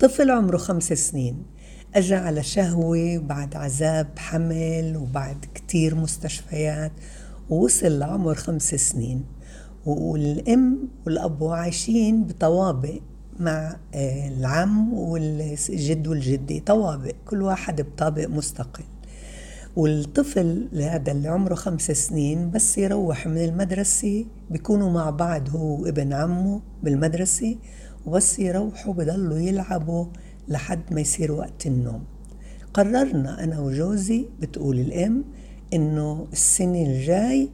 طفل عمره خمس سنين. أجا على شهوة بعد عذاب حمل وبعد كتير مستشفيات ووصل لعمر خمس سنين. والأم والأب عايشين بطوابق مع آه، العم والجد والجدة طوابق كل واحد بطابق مستقل. والطفل هذا اللي عمره خمس سنين بس يروح من المدرسة بيكونوا مع بعض هو وابن عمه بالمدرسة وبس يروحوا بضلوا يلعبوا لحد ما يصير وقت النوم. قررنا أنا وجوزي بتقول الأم إنه السنة الجاي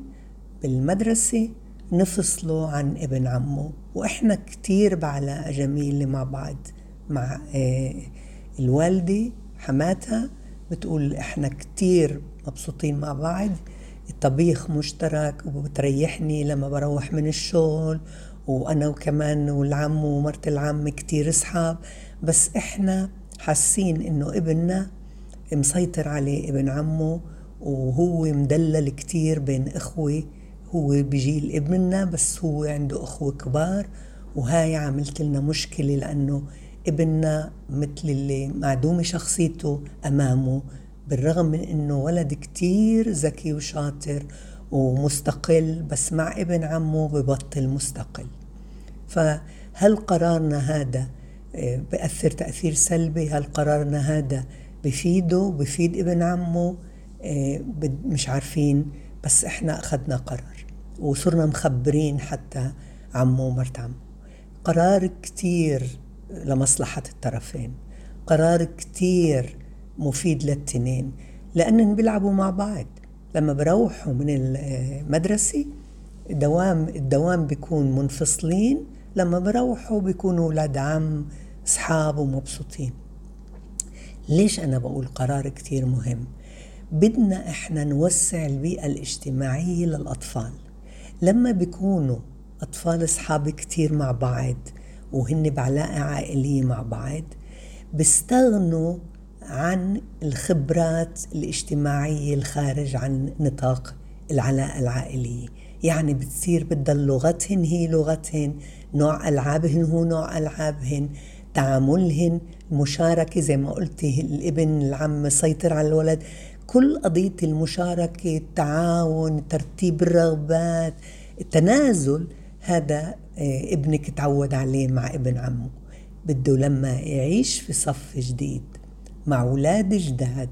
بالمدرسة نفصله عن ابن عمه وإحنا كتير بعلاقة جميلة مع بعض مع آه، الوالدة حماتها بتقول إحنا كتير مبسوطين مع بعض الطبيخ مشترك وبتريحني لما بروح من الشغل وأنا وكمان والعم ومرت العم كتير أصحاب بس إحنا حاسين إنه ابننا مسيطر عليه ابن عمه وهو مدلل كتير بين إخوة هو بجيل ابننا بس هو عنده أخوة كبار وهاي عملت لنا مشكلة لأنه ابننا مثل اللي معدومة شخصيته أمامه بالرغم من أنه ولد كتير ذكي وشاطر ومستقل بس مع ابن عمه ببطل مستقل. فهل قرارنا هذا آه، بأثر تأثير سلبي؟ هل قرارنا هذا بفيده بفيد ابن عمه؟ آه، مش عارفين بس إحنا أخذنا قرار وصرنا مخبرين حتى عمه ومرت عمه. قرار كتير لمصلحة الطرفين قرار كتير مفيد للتنين لأنهم بيلعبوا مع بعض. لما بروحوا من المدرسة الدوام الدوام بيكون منفصلين لما بروحوا بيكونوا أولاد عم أصحاب ومبسوطين. ليش أنا بقول قرار كتير مهم؟ بدنا إحنا نوسع البيئة الاجتماعية للأطفال. لما بيكونوا أطفال أصحاب كتير مع بعض وهن بعلاقة عائلية مع بعض بيستغنوا عن الخبرات الاجتماعية الخارج عن نطاق العلاقة العائلية. يعني بتصير بدل لغتهن هي لغتهن نوع ألعابهن هو نوع ألعابهن تعاملهن مشاركة زي ما قلتي الابن العم مسيطر على الولد. كل قضية المشاركة التعاون ترتيب الرغبات التنازل هذا آه، ابنك تعود عليه مع ابن عمه. بده لما يعيش في صف جديد. مع أولاد جداد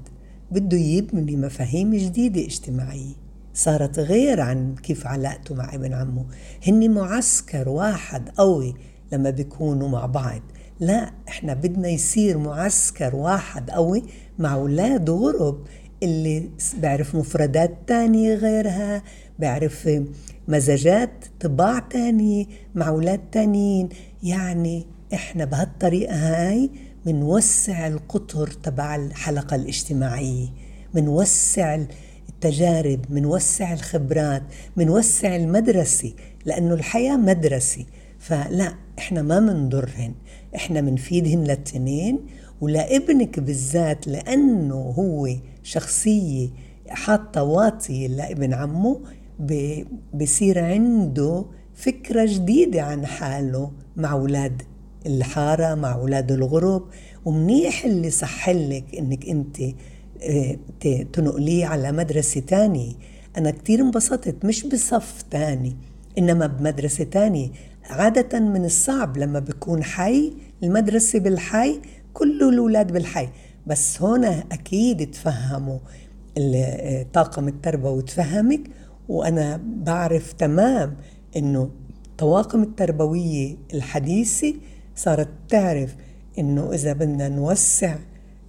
بده يبني مفاهيم جديدة اجتماعية. صارت غير عن كيف علاقته مع ابن عمه. هن معسكر واحد قوي لما بيكونوا مع بعض. لا إحنا بدنا يصير معسكر واحد قوي مع أولاد غرب اللي بيعرف مفردات تانية غيرها بيعرف مزاجات طباع تانية مع أولاد تانيين. يعني إحنا بهالطريقة هاي منوسع القطر تبع الحلقة الاجتماعية منوسع التجارب منوسع الخبرات منوسع المدرسة لأنه الحياة مدرسة. فلا إحنا ما منضرهن إحنا منفيدهن للتنين ولابنك بالذات لأنه هو شخصية حاطة واطية لابن عمه بصير عنده فكرة جديدة عن حاله مع أولاد. الحارة مع أولاد الغرب ومنيح اللي صحلك إنك أنت آه، تنقليه على مدرسة تانية أنا كتير انبسطت مش بصف تاني إنما بمدرسة تانية عادة من الصعب لما بكون حي المدرسة بالحي كل الأولاد بالحي. بس هنا أكيد تفهموا الطاقم التربوي تفهمك وأنا بعرف تمام إنه الطواقم التربوية الحديثة صارت تعرف إنه إذا بدنا نوسع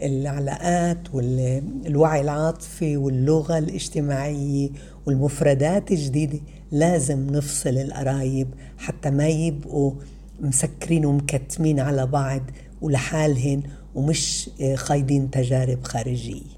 العلاقات والوعي العاطفي واللغة الاجتماعية والمفردات الجديدة لازم نفصل القرايب حتى ما يبقوا مسكرين ومكتمين على بعض ولحالهن ومش خايضين تجارب خارجية.